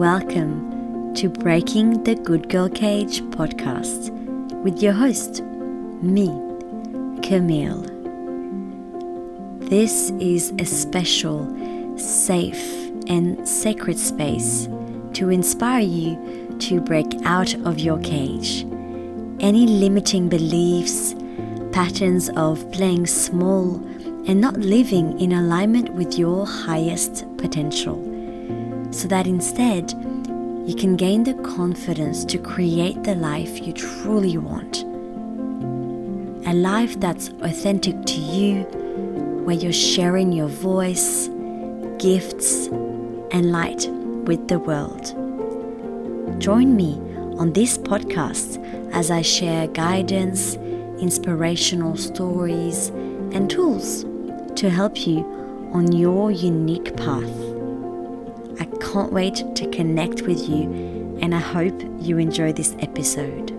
Welcome to Breaking the Good Girl Cage podcast with your host, me, Camille. This is a special, safe, and sacred space to inspire you to break out of your cage. Any limiting beliefs, patterns of playing small, and not living in alignment with your highest potential so that instead you can gain the confidence to create the life you truly want. A life that's authentic to you, where you're sharing your voice, gifts, and light with the world. Join me on this podcast as I share guidance, inspirational stories, and tools to help you on your unique path can't wait to connect with you, and I hope you enjoy this episode.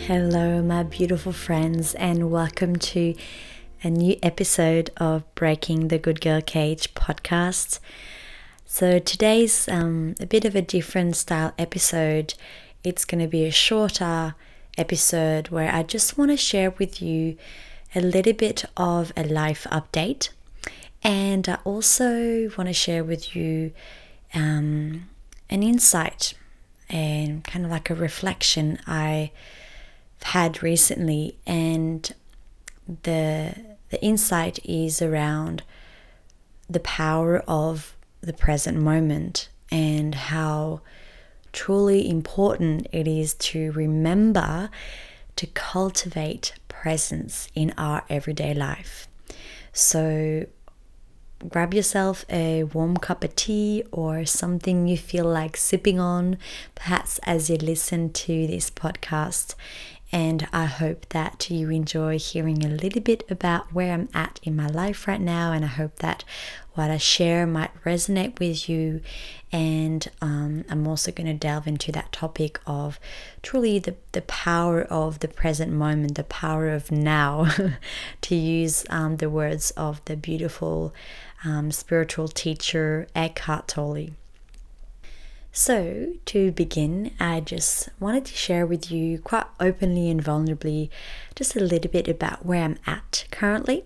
Hello, my beautiful friends, and welcome to a new episode of Breaking the Good Girl Cage podcast. So, today's um, a bit of a different style episode. It's going to be a shorter episode where I just want to share with you a little bit of a life update. And I also want to share with you um, an insight and kind of like a reflection I've had recently. And the, the insight is around the power of the present moment and how truly important it is to remember to cultivate presence in our everyday life. So, grab yourself a warm cup of tea or something you feel like sipping on, perhaps as you listen to this podcast, and I hope that you enjoy hearing a little bit about where I'm at in my life right now. And I hope that what I share might resonate with you. And um, I'm also going to delve into that topic of truly the, the power of the present moment, the power of now, to use um, the words of the beautiful um, spiritual teacher Eckhart Tolle. So, to begin, I just wanted to share with you quite openly and vulnerably just a little bit about where I'm at currently.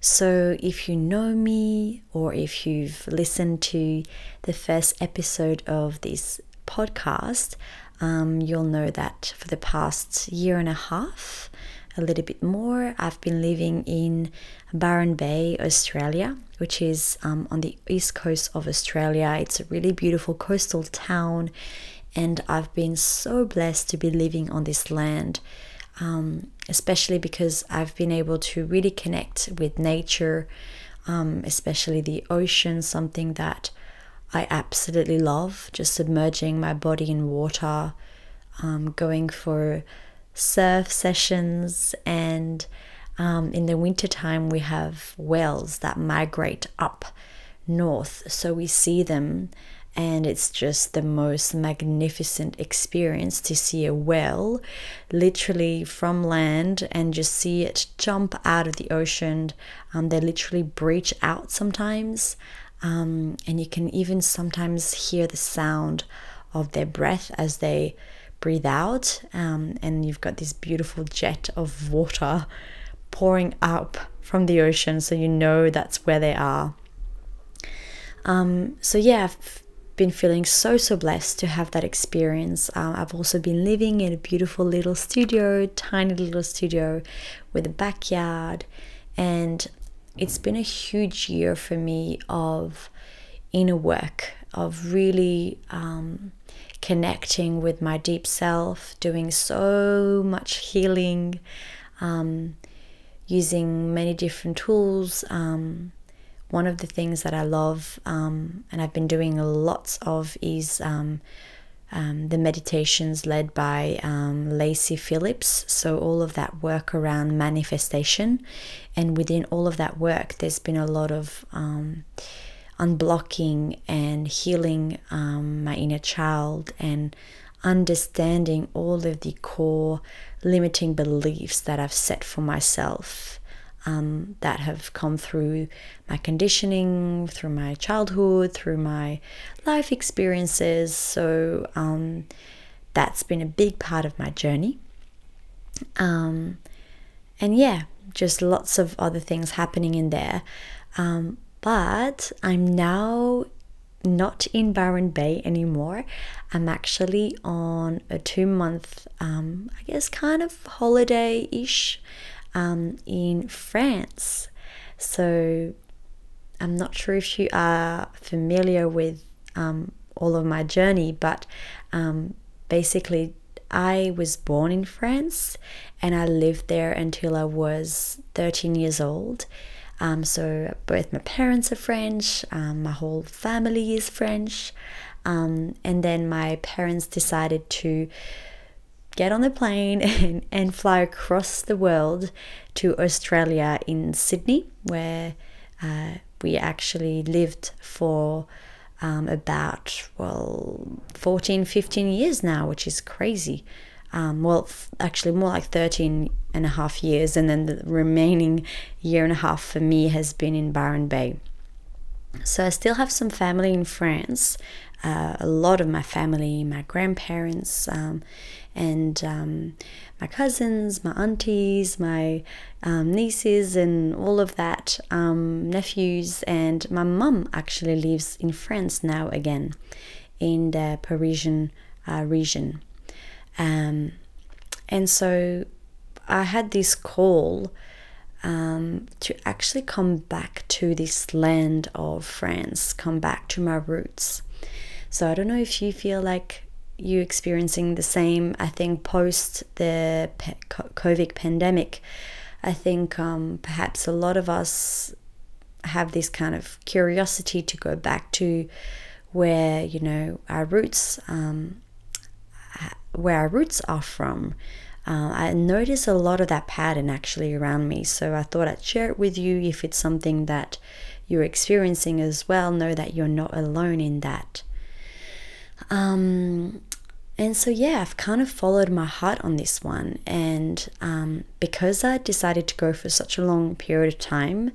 So, if you know me or if you've listened to the first episode of this podcast, um, you'll know that for the past year and a half, a little bit more, I've been living in Byron Bay, Australia, which is um, on the east coast of Australia. It's a really beautiful coastal town, and I've been so blessed to be living on this land. Um, especially because I've been able to really connect with nature, um, especially the ocean, something that I absolutely love. Just submerging my body in water, um, going for surf sessions and um, in the wintertime we have whales that migrate up north. So we see them and it's just the most magnificent experience to see a whale literally from land and just see it jump out of the ocean. Um, they literally breach out sometimes um, and you can even sometimes hear the sound of their breath as they breathe out, um, and you've got this beautiful jet of water pouring up from the ocean, so you know that's where they are. Um, so, yeah, I've been feeling so, so blessed to have that experience. Um, I've also been living in a beautiful little studio, tiny little studio with a backyard, and it's been a huge year for me of inner work, of really um, connecting with my deep self, doing so much healing, um, using many different tools. Um, one of the things that I love um, and I've been doing lots of is um, um, the meditations led by um, Lacy Phillips. So, all of that work around manifestation. And within all of that work, there's been a lot of unblocking and healing um, my inner child and understanding all of the core limiting beliefs that I've set for myself um, that have come through my conditioning, through my childhood, through my life experiences. So um, that's been a big part of my journey. Um, and yeah, just lots of other things happening in there. But I'm now not in Byron Bay anymore. I'm actually on a two month, um, I guess, kind of holiday ish um, in France. So I'm not sure if you are familiar with um, all of my journey, but um, basically, I was born in France and I lived there until I was 13 years old. Um, so both my parents are French, um, my whole family is French, um, and then my parents decided to get on the plane and, and fly across the world to Australia in Sydney, where uh, we actually lived for um, about well 14 15 years now which is crazy um, well, actually more like 13 and a half years, and then the remaining year and a half for me has been in Byron Bay. So I still have some family in France, uh, a lot of my family, my grandparents, um, and um, my cousins, my aunties, my um, nieces, and all of that, um, nephews, and my mum actually lives in France now again, in the Parisian uh, region. Um, and so I had this call um, to actually come back to this land of France, come back to my roots. So I don't know if you feel like you experiencing the same. I think post the COVID pandemic, I think um, perhaps a lot of us have this kind of curiosity to go back to where you know our roots um, where our roots are from. Uh, I notice a lot of that pattern actually around me, so I thought I'd share it with you if it's something that you're experiencing as well. Know that you're not alone in that. Um, and so, yeah, I've kind of followed my heart on this one, and um, because I decided to go for such a long period of time,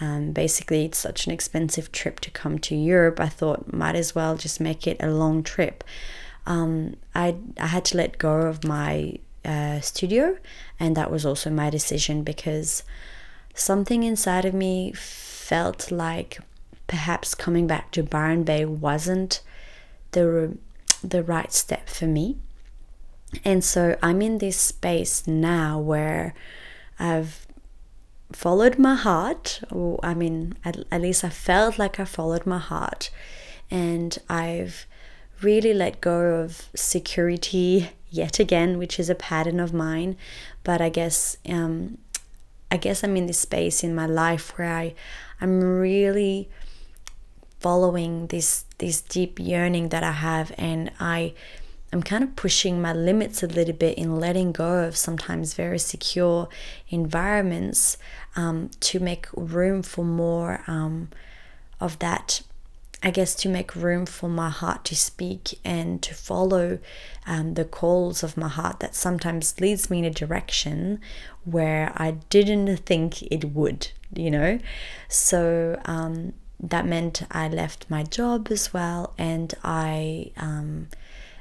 um, basically, it's such an expensive trip to come to Europe. I thought might as well just make it a long trip um, I, I had to let go of my uh, studio, and that was also my decision because something inside of me felt like perhaps coming back to Byron Bay wasn't the the right step for me. And so I'm in this space now where I've followed my heart, I mean, at, at least I felt like I followed my heart, and I've really let go of security yet again, which is a pattern of mine. But I guess um, I guess I'm in this space in my life where I I'm really following this this deep yearning that I have, and I I'm kind of pushing my limits a little bit in letting go of sometimes very secure environments um, to make room for more um, of that I guess, to make room for my heart to speak and to follow um, the calls of my heart that sometimes leads me in a direction where I didn't think it would, you know? So um, that meant I left my job as well and I, um,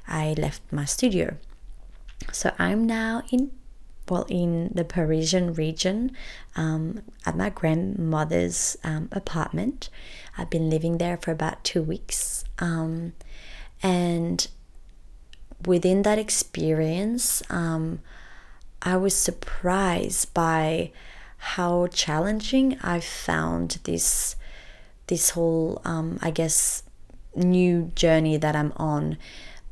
I left my studio. So I'm now in well in the Parisian region um, at my grandmother's um, apartment. I've been living there for about two weeks. Um, and within that experience, um, I was surprised by how challenging I found this this whole um, I guess new journey that I'm on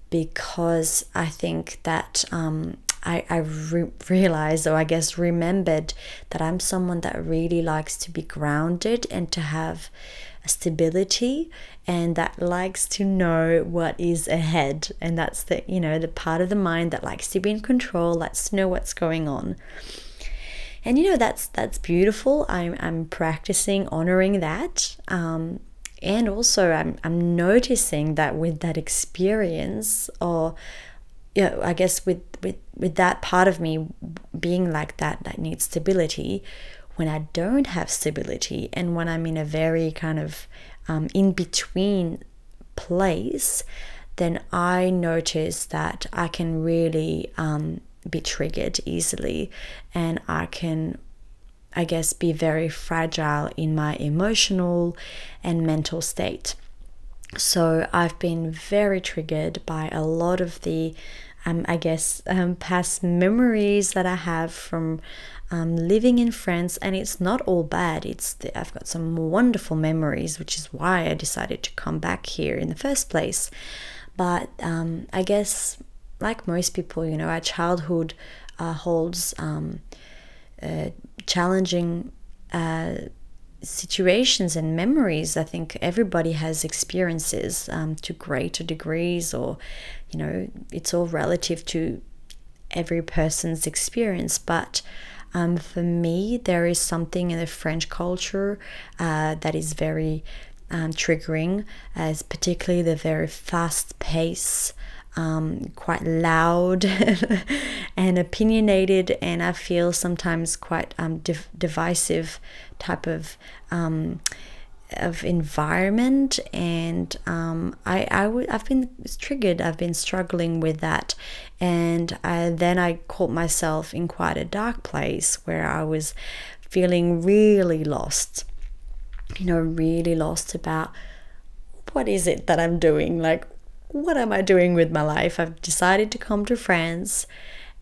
because I think that um, I, I re- realized, or I guess remembered, that I'm someone that really likes to be grounded and to have stability and that likes to know what is ahead. And that's the, you know, the part of the mind that likes to be in control, likes to know what's going on. And you know that's that's beautiful. I'm I'm practicing honoring that. Um, and also I'm I'm noticing that with that experience or yeah, I guess with, with with that part of me being like that that needs stability, when I don't have stability and when I'm in a very kind of um, in between place, then I notice that I can really um, be triggered easily and I can, I guess, be very fragile in my emotional and mental state. So I've been very triggered by a lot of the, um, I guess, um, past memories that I have from um, living in France, and it's not all bad. It's the, I've got some wonderful memories, which is why I decided to come back here in the first place. But um, I guess, like most people, you know, our childhood uh, holds um, uh, challenging uh, situations and memories. I think everybody has experiences um, to greater degrees, or, you know, it's all relative to every person's experience. But um, for me, there is something in the French culture uh, that is very um, triggering, as particularly the very fast pace. Um, quite loud and opinionated, and I feel sometimes quite um, div- divisive type of um, of environment. And um, I, I w- I've been triggered. I've been struggling with that. And I, then I caught myself in quite a dark place where I was feeling really lost you know really lost about what is it that I'm doing? Like what am I doing with my life I've decided to come to France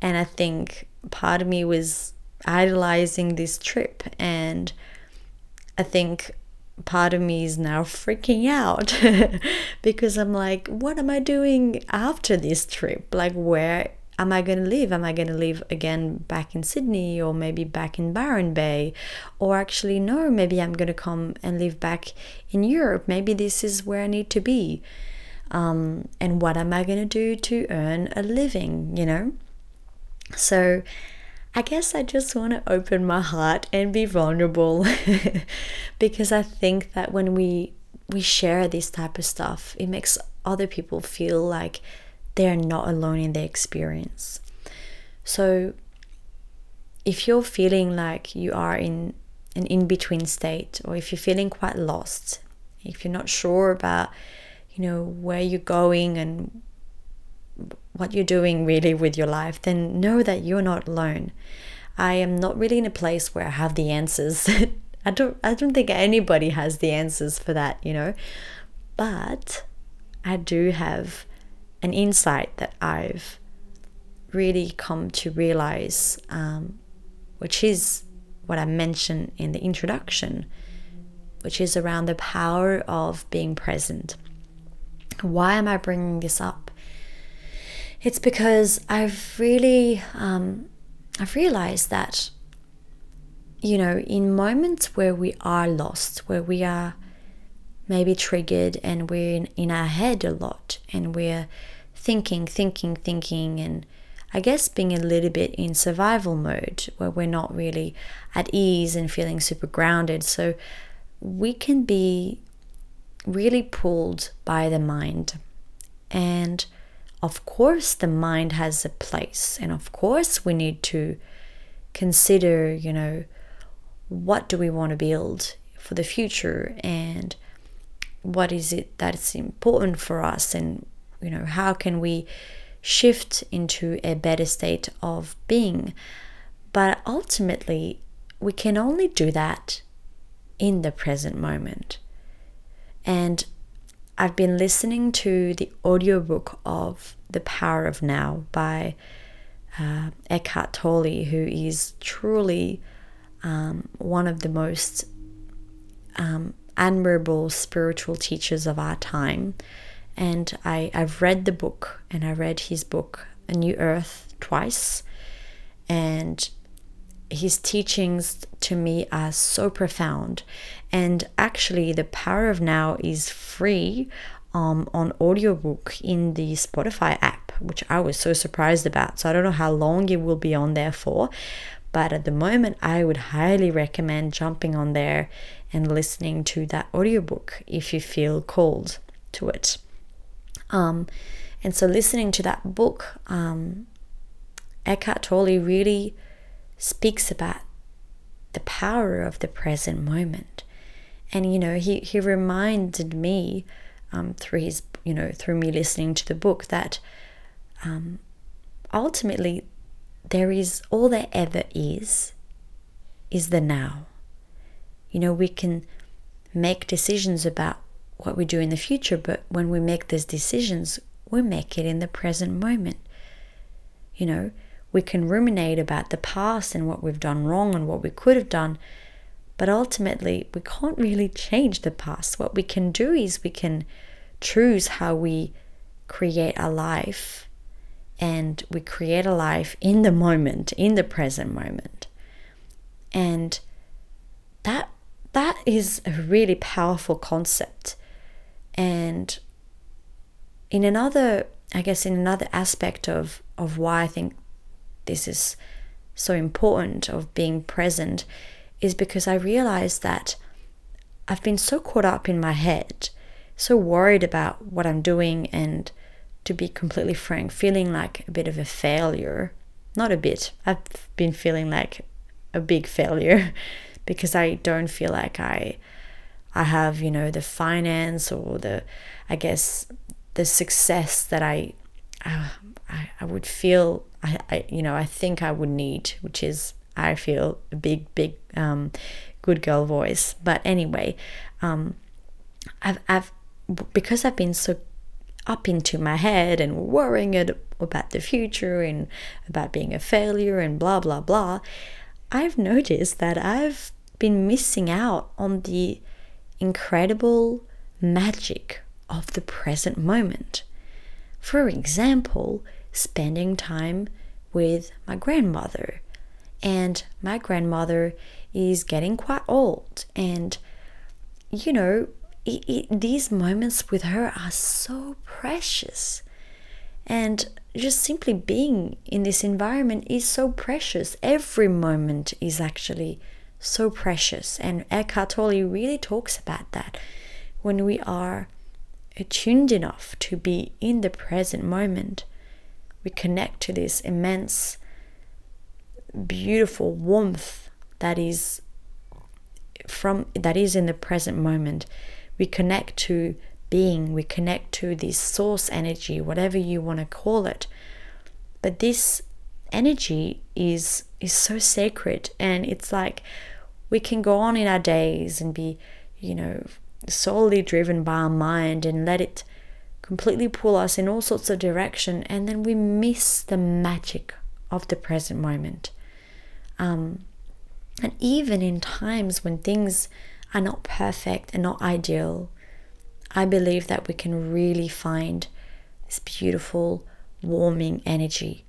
and I think part of me was idolizing this trip and I think part of me is now freaking out because I'm like, what am I doing after this trip? Like, where am I going to live? Am I going to live again back in Sydney or maybe back in Byron Bay? Or actually, no, maybe I'm going to come and live back in Europe. Maybe this is where I need to be. Um, and what am I going to do to earn a living, you know? So, I guess I just want to open my heart and be vulnerable because I think that when we we share this type of stuff, it makes other people feel like they're not alone in their experience. So if you're feeling like you are in an in-between state or if you're feeling quite lost, if you're not sure about you know where you're going and what you're doing really with your life, then know that you're not alone. I am not really in a place where I have the answers. I don't I don't think anybody has the answers for that, you know. But I do have an insight that I've really come to realize, um, which is what I mentioned in the introduction, which is around the power of being present. Why am I bringing this up? It's because I've really, um, I've realized that, you know, in moments where we are lost, where we are maybe triggered and we're in, in our head a lot and we're thinking, thinking, thinking, and I guess being a little bit in survival mode where we're not really at ease and feeling super grounded. So we can be really pulled by the mind. And of course the mind has a place. And of course we need to consider you know what do we want to build for the future and what is it that's important for us and you know how can we shift into a better state of being. But ultimately we can only do that in the present moment and I've been listening to the audiobook of The Power of Now by uh, Eckhart Tolle, who is truly um, one of the most um, admirable spiritual teachers of our time. And I, I've read the book and I read his book, A New Earth, twice. And his teachings to me are so profound. And actually, the power of now is free um, on audiobook in the Spotify app, which I was so surprised about. So I don't know how long it will be on there for, but at the moment, I would highly recommend jumping on there and listening to that audiobook if you feel called to it. Um, and so, listening to that book, um, Eckhart Tolle really speaks about the power of the present moment. And you know, he he reminded me um, through his you know through me listening to the book that um, ultimately there is all there ever is is the now. You know, we can make decisions about what we do in the future, but when we make those decisions, we make it in the present moment. You know, we can ruminate about the past and what we've done wrong and what we could have done, but ultimately, we can't really change the past. What we can do is we can choose how we create a life and we create a life in the moment, in the present moment. And that that is a really powerful concept. And in another, I guess in another aspect of, of why I think this is so important of being present is because I realized that I've been so caught up in my head, so worried about what I'm doing, and to be completely frank, feeling like a bit of a failure. Not a bit, I've been feeling like a big failure because I don't feel like I I have, you know, the finance or the I guess the success that I uh, I, I would feel I, I you know I think I would need, which is I feel a big big um, good girl voice. But anyway, um, I've I've because I've been so up into my head and worrying it about the future and about being a failure and blah blah blah. I've noticed that I've been missing out on the incredible magic of the present moment. For example, spending time with my grandmother. And my grandmother is getting quite old. And, you know, it, it, these moments with her are so precious. And just simply being in this environment is so precious. Every moment is actually so precious. And Eckhart Tolle really talks about that. When we are attuned enough to be in the present moment, we connect to this immense, beautiful warmth that is from that is in the present moment. We connect to being, we connect to this source energy, whatever you want to call it. But this energy is is so sacred and it's like we can go on in our days and be, you know, solely driven by our mind and let it completely pull us in all sorts of direction and then we miss the magic of the present moment. Um, and even in times when things are not perfect and not ideal, I believe that we can really find this beautiful, warming energy.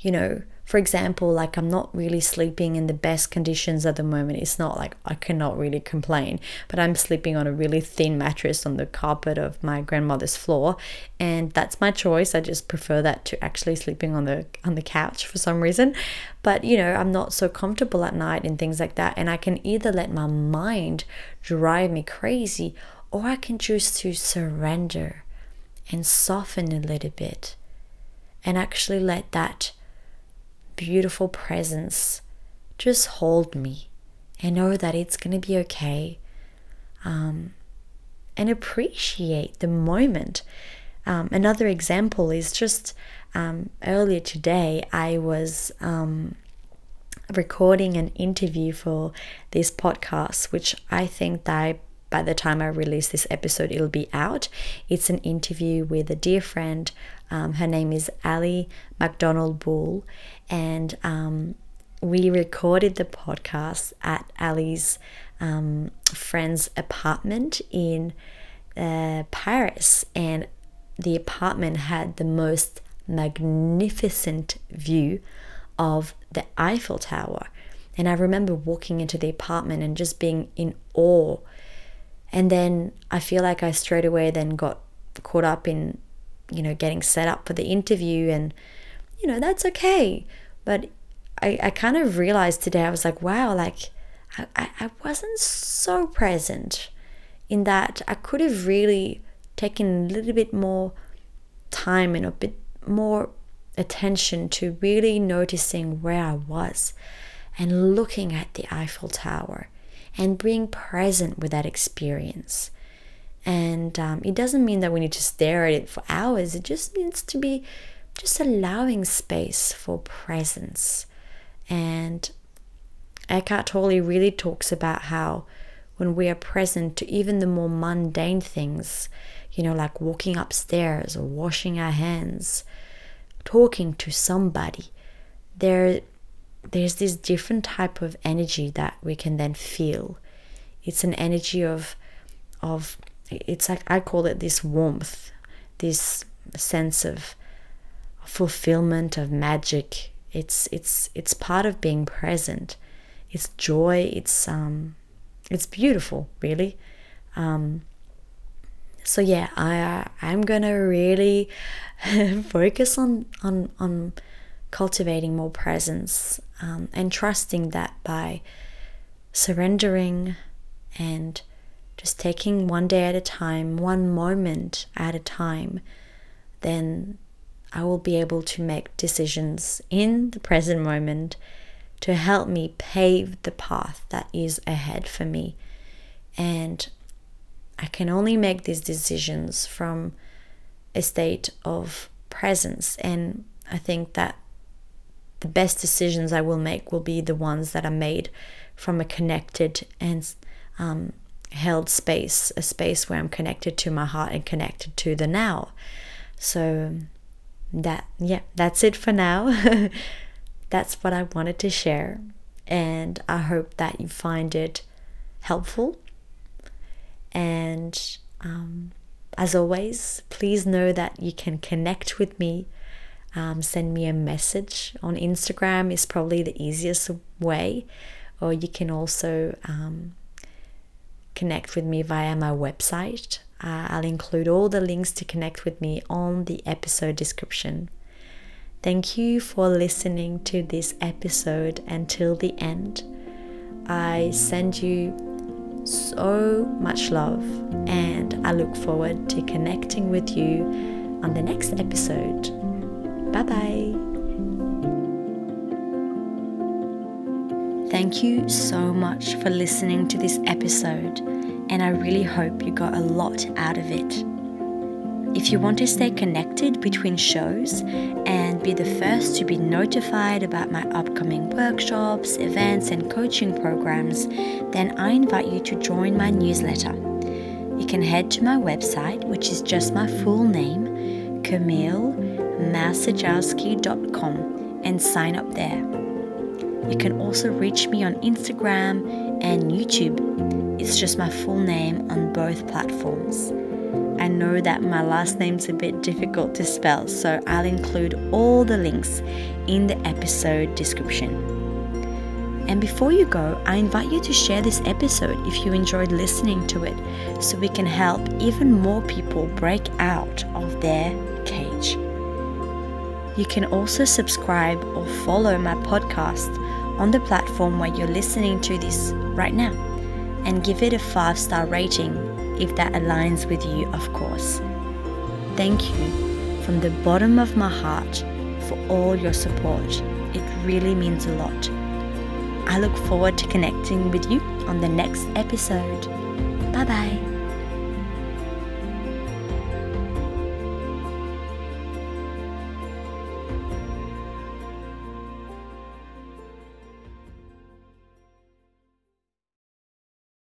You know, for example, like I'm not really sleeping in the best conditions at the moment. It's not like I cannot really complain, but I'm sleeping on a really thin mattress on the carpet of my grandmother's floor, and that's my choice. I just prefer that to actually sleeping on the on the couch for some reason. But you know, I'm not so comfortable at night and things like that, and I can either let my mind drive me crazy or I can choose to surrender and soften a little bit and actually let that beautiful presence just hold me and know that it's going to be okay um, and appreciate the moment. Um, another example is just um, earlier today, I was um, recording an interview for this podcast, which I think that by the time I release this episode, it'll be out. It's an interview with a dear friend. Um, her name is Ali McDonald Bull, and um, we recorded the podcast at Ali's um, friend's apartment in uh, Paris, and the apartment had the most magnificent view of the Eiffel Tower. And I remember walking into the apartment and just being in awe. And then I feel like I straight away then got caught up in, you know, getting set up for the interview. And, you know, that's okay. But I, I kind of realized today, I was like, wow, like I, I wasn't so present in that I could have really taken a little bit more time and a bit more attention to really noticing where I was and looking at the Eiffel Tower and being present with that experience. And um, it doesn't mean that we need to stare at it for hours, it just needs to be just allowing space for presence. And Eckhart Tolle really talks about how when we are present to even the more mundane things, you know, like walking upstairs or washing our hands, talking to somebody, there there's this different type of energy that we can then feel. It's an energy of of it's like I call it this warmth, this sense of fulfillment of magic. It's it's it's part of being present. It's joy. It's um, it's beautiful, really. Um, so yeah, I I'm gonna really focus on on on cultivating more presence um, and trusting that by surrendering and just taking one day at a time, one moment at a time, then I will be able to make decisions in the present moment to help me pave the path that is ahead for me. And I can only make these decisions from a state of presence. And I think that the best decisions I will make will be the ones that are made from a connected and um, held space, a space where I'm connected to my heart and connected to the now. So that yeah, that's it for now. that's what I wanted to share, and I hope that you find it helpful. And um, as always, please know that you can connect with me um, send me a message on Instagram is probably the easiest way, or you can also um, connect with me via my website. Uh, I'll include all the links to connect with me on the episode description. Thank you for listening to this episode until the end. I send you so much love, and I look forward to connecting with you on the next episode. Bye bye. Thank you so much for listening to this episode, and I really hope you got a lot out of it. If you want to stay connected between shows and be the first to be notified about my upcoming workshops, events, and coaching programs, then I invite you to join my newsletter. You can head to my website, which is just my full name, Camille massajowski.com and sign up there. You can also reach me on Instagram and YouTube. It's just my full name on both platforms. I know that my last name's a bit difficult to spell, so I'll include all the links in the episode description. And before you go, I invite you to share this episode if you enjoyed listening to it so we can help even more people break out of their cage. You can also subscribe or follow my podcast on the platform where you're listening to this right now and give it a five star rating if that aligns with you, of course. Thank you from the bottom of my heart for all your support. It really means a lot. I look forward to connecting with you on the next episode. Bye bye.